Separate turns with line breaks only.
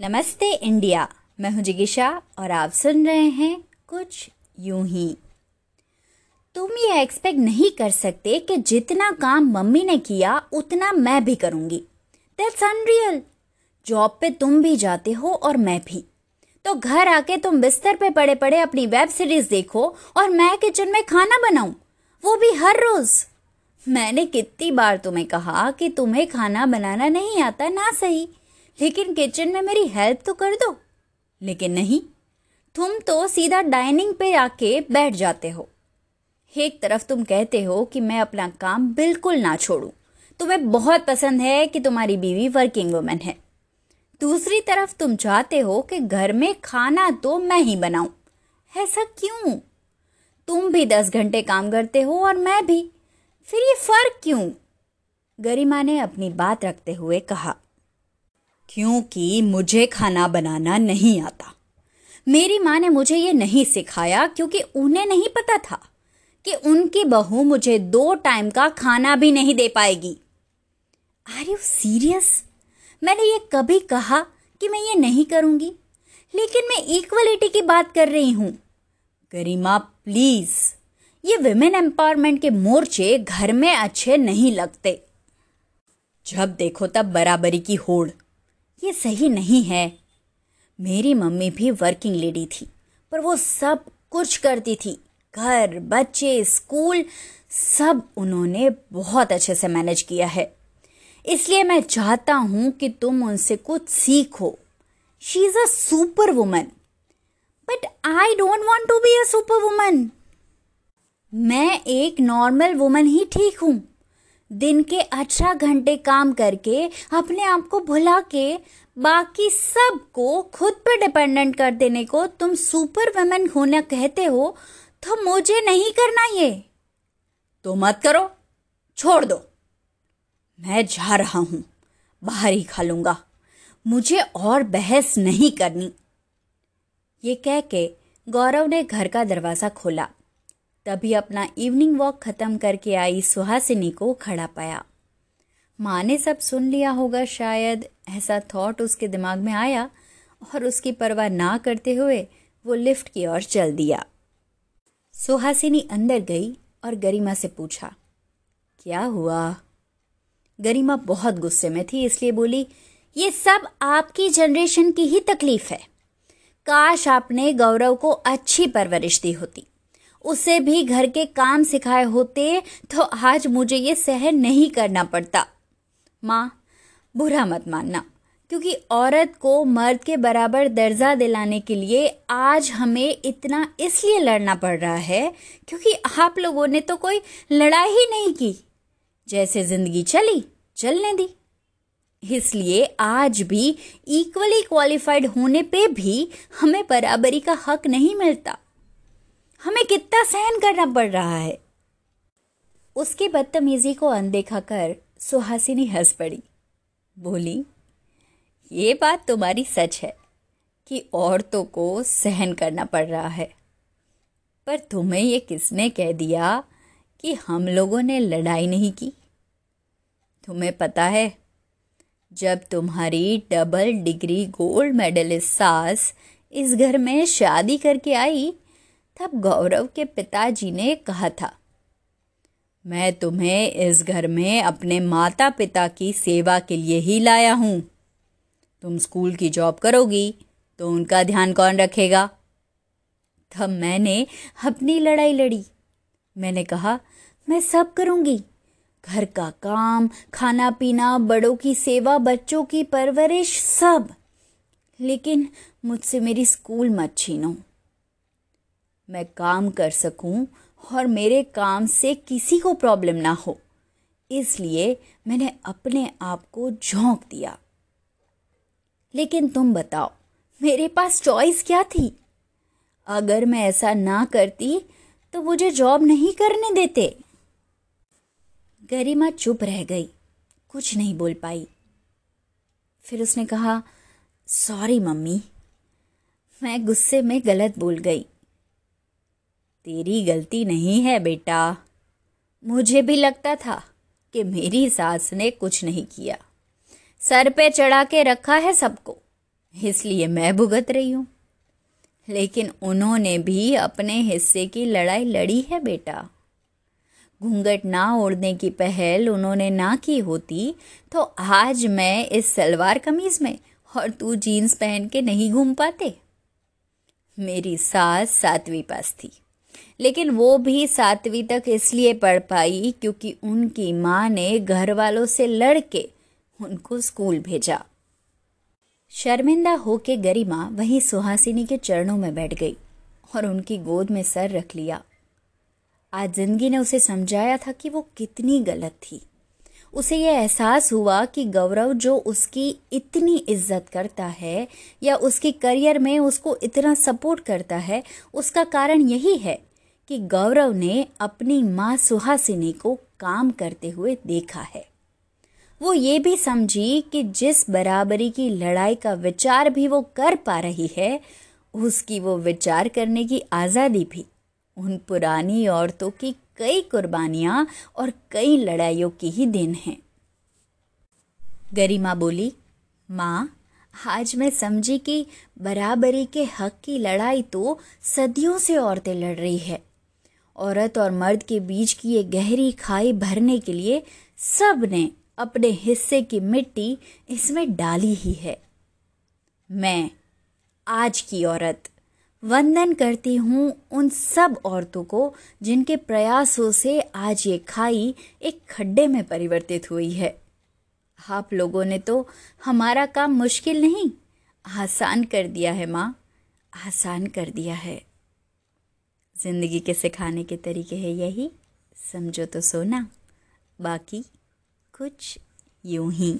नमस्ते इंडिया। मैं हूँ जिगिशा और आप सुन रहे हैं कुछ यूँ ही। तुम ये एक्सपेक्ट नहीं कर सकते कि जितना काम मम्मी ने किया, उतना मैं भी करूँगी। दैट्स अनरियल जॉब पे तुम भी जाते हो और मैं भी। तो घर आके तुम बिस्तर पे पड़े पड़े अपनी वेब सीरीज़ देखो और मैं किचन में खाना बनाऊँ। वो भी हर रोज। मैंने कितनी बार तुम्हें कहा कि तुम्हें खाना बनाना नहीं आता ना सही। लेकिन किचन में मेरी हेल्प तो कर दो। लेकिन नहीं, तुम तो सीधा डाइनिंग पे आके बैठ जाते हो। एक तरफ़ तुम कहते हो कि मैं अपना काम बिल्कुल ना छोड़ूं। तुम्हें बहुत पसंद है कि तुम्हारी बीवी वर्किंग वुमेन है। दूसरी तरफ़ तुम चाहते हो कि घर में खाना तो मैं ही बनाऊँ। ऐसा क्यों? तुम भी दस घंटे काम करते हो और मैं भी। फिर ये फ़र्क क्यों? गरिमा ने अपनी बात रखते हुए कहा। क्योंकि मुझे खाना बनाना नहीं आता। मेरी माँ ने मुझे ये नहीं सिखाया क्योंकि उन्हें नहीं पता था कि उनकी बहू मुझे दो टाइम का खाना भी नहीं दे पाएगी। आर यू सीरियस मैंने ये कभी कहा कि मैं ये नहीं करूँगी, लेकिन मैं इक्वलिटी की बात कर रही हूँ। गरिमा प्लीज़ ये विमेन एम्पावरमेंट के मोर्चे घर में अच्छे नहीं लगते। जब देखो तब बराबरी की होड़। ये सही नहीं है। मेरी मम्मी भी वर्किंग लेडी थी, पर वो सब कुछ करती थी। घर, बच्चे स्कूल सब उन्होंने बहुत अच्छे से मैनेज किया है। इसलिए मैं चाहता हूँ कि तुम उनसे कुछ सीखो। She is a super woman but I don't want to be a super woman मैं एक नॉर्मल वुमन ही ठीक हूँ। दिन के अठारह घंटे काम करके अपने आप को भुला के बाकी सबको खुद पर डिपेंडेंट कर देने को तुम सुपर वुमेन होना कहते हो तो मुझे नहीं करना ये। तो मत करो, छोड़ दो। मैं जा रहा हूँ, बाहर ही खा लूँगा। मुझे और बहस नहीं करनी। ये कह के गौरव ने घर का दरवाज़ा खोला। तभी अपना इवनिंग वॉक खत्म करके आई सुहासिनी को खड़ा पाया। माँ ने सब सुन लिया होगा शायद, ऐसा थॉट उसके दिमाग में आया और उसकी परवाह ना करते हुए वो लिफ्ट की ओर चल दिया। सुहासिनी अंदर गई और गरिमा से पूछा, क्या हुआ? गरिमा बहुत गुस्से में थी, इसलिए बोली, ये सब आपकी जनरेशन की ही तकलीफ़ है। काश आपने गौरव को अच्छी परवरिश दी होती। उसे भी घर के काम सिखाए होते तो आज मुझे ये सहन नहीं करना पड़ता। माँ, बुरा मत मानना, क्योंकि औरत को मर्द के बराबर दर्जा दिलाने के लिए आज हमें इतना इसलिए लड़ना पड़ रहा है, क्योंकि आप लोगों ने तो कोई लड़ाई ही नहीं की। जैसे ज़िंदगी चली, चलने दी। इसलिए आज भी इक्वली क्वालिफाइड होने पे भी हमें बराबरी का हक नहीं मिलता। हमें कितना सहन करना पड़ रहा है। उसकी बदतमीजी को अनदेखा कर सुहासिनी हंस पड़ी। बोली, ये बात तुम्हारी सच है कि औरतों को सहन करना पड़ रहा है। पर तुम्हें ये किसने कह दिया कि हम लोगों ने लड़ाई नहीं की? तुम्हें पता है, जब तुम्हारी डबल डिग्री गोल्ड मेडलिस्ट सास इस घर में शादी करके आई तब गौरव के पिताजी ने कहा था, मैं तुम्हें इस घर में अपने माता पिता की सेवा के लिए ही लाया हूँ। तुम स्कूल की जॉब करोगी तो उनका ध्यान कौन रखेगा? तब मैंने अपनी लड़ाई लड़ी। मैंने कहा, मैं सब करूँगी। घर का काम खाना पीना बड़ों की सेवा, बच्चों की परवरिश सब। लेकिन मुझसे मेरी स्कूल मत छीनो। मैं काम कर सकूँ और मेरे काम से किसी को प्रॉब्लम ना हो। इसलिए मैंने अपने आप को झोंक दिया। लेकिन तुम बताओ, मेरे पास चॉइस क्या थी? अगर मैं ऐसा ना करती तो मुझे जॉब नहीं करने देते। गरिमा चुप रह गई, कुछ नहीं बोल पाई। फिर उसने कहा सॉरी मम्मी। मैं गुस्से में गलत बोल गई। तेरी गलती नहीं है बेटा। मुझे भी लगता था कि मेरी सास ने कुछ नहीं किया। सर पे चढ़ा के रखा है सबको, इसलिए मैं भुगत रही हूँ। लेकिन उन्होंने भी अपने हिस्से की लड़ाई लड़ी है बेटा। घूंघट ना ओढ़ने की पहल उन्होंने ना की होती तो आज मैं इस सलवार कमीज में और तू जीन्स पहन के नहीं घूम पाते। मेरी सास सातवीं पास थी। लेकिन वो भी सातवीं तक इसलिए पढ़ पाई क्योंकि उनकी माँ ने घर वालों से लड़के उनको स्कूल भेजा। शर्मिंदा होके गरिमा वहीं सुहासिनी के चरणों में बैठ गई और उनकी गोद में सर रख लिया। आज ज़िंदगी ने उसे समझाया था कि वो कितनी गलत थी। उसे यह एहसास हुआ कि गौरव जो उसकी इतनी इज़्ज़त करता है या उसके करियर में उसको इतना सपोर्ट करता है, उसका कारण यही है कि गौरव ने अपनी माँ सुहासिनी को काम करते हुए देखा है। वो ये भी समझी कि जिस बराबरी की लड़ाई का विचार भी वो कर पा रही है, उसकी वो विचार करने की आज़ादी भी। उन पुरानी औरतों की कई कुर्बानियाँ और कई लड़ाइयों की ही दिन हैं। गरिमा बोली, माँ, आज मैं समझी कि बराबरी के हक की लड़ाई तो सदियों से औरतें लड़ रही है। औरत और मर्द के बीच की ये गहरी खाई भरने के लिए सबने अपने हिस्से की मिट्टी इसमें डाली ही है। मैं, आज की औरत, वंदन करती हूँ उन सब औरतों को जिनके प्रयासों से आज ये खाई एक खड्डे में परिवर्तित हुई है। आप लोगों ने तो हमारा काम मुश्किल नहीं, आसान कर दिया है माँ, आसान कर दिया है। ज़िंदगी के सिखाने के तरीके है यही। समझो तो सोना। बाकी कुछ यूँ ही।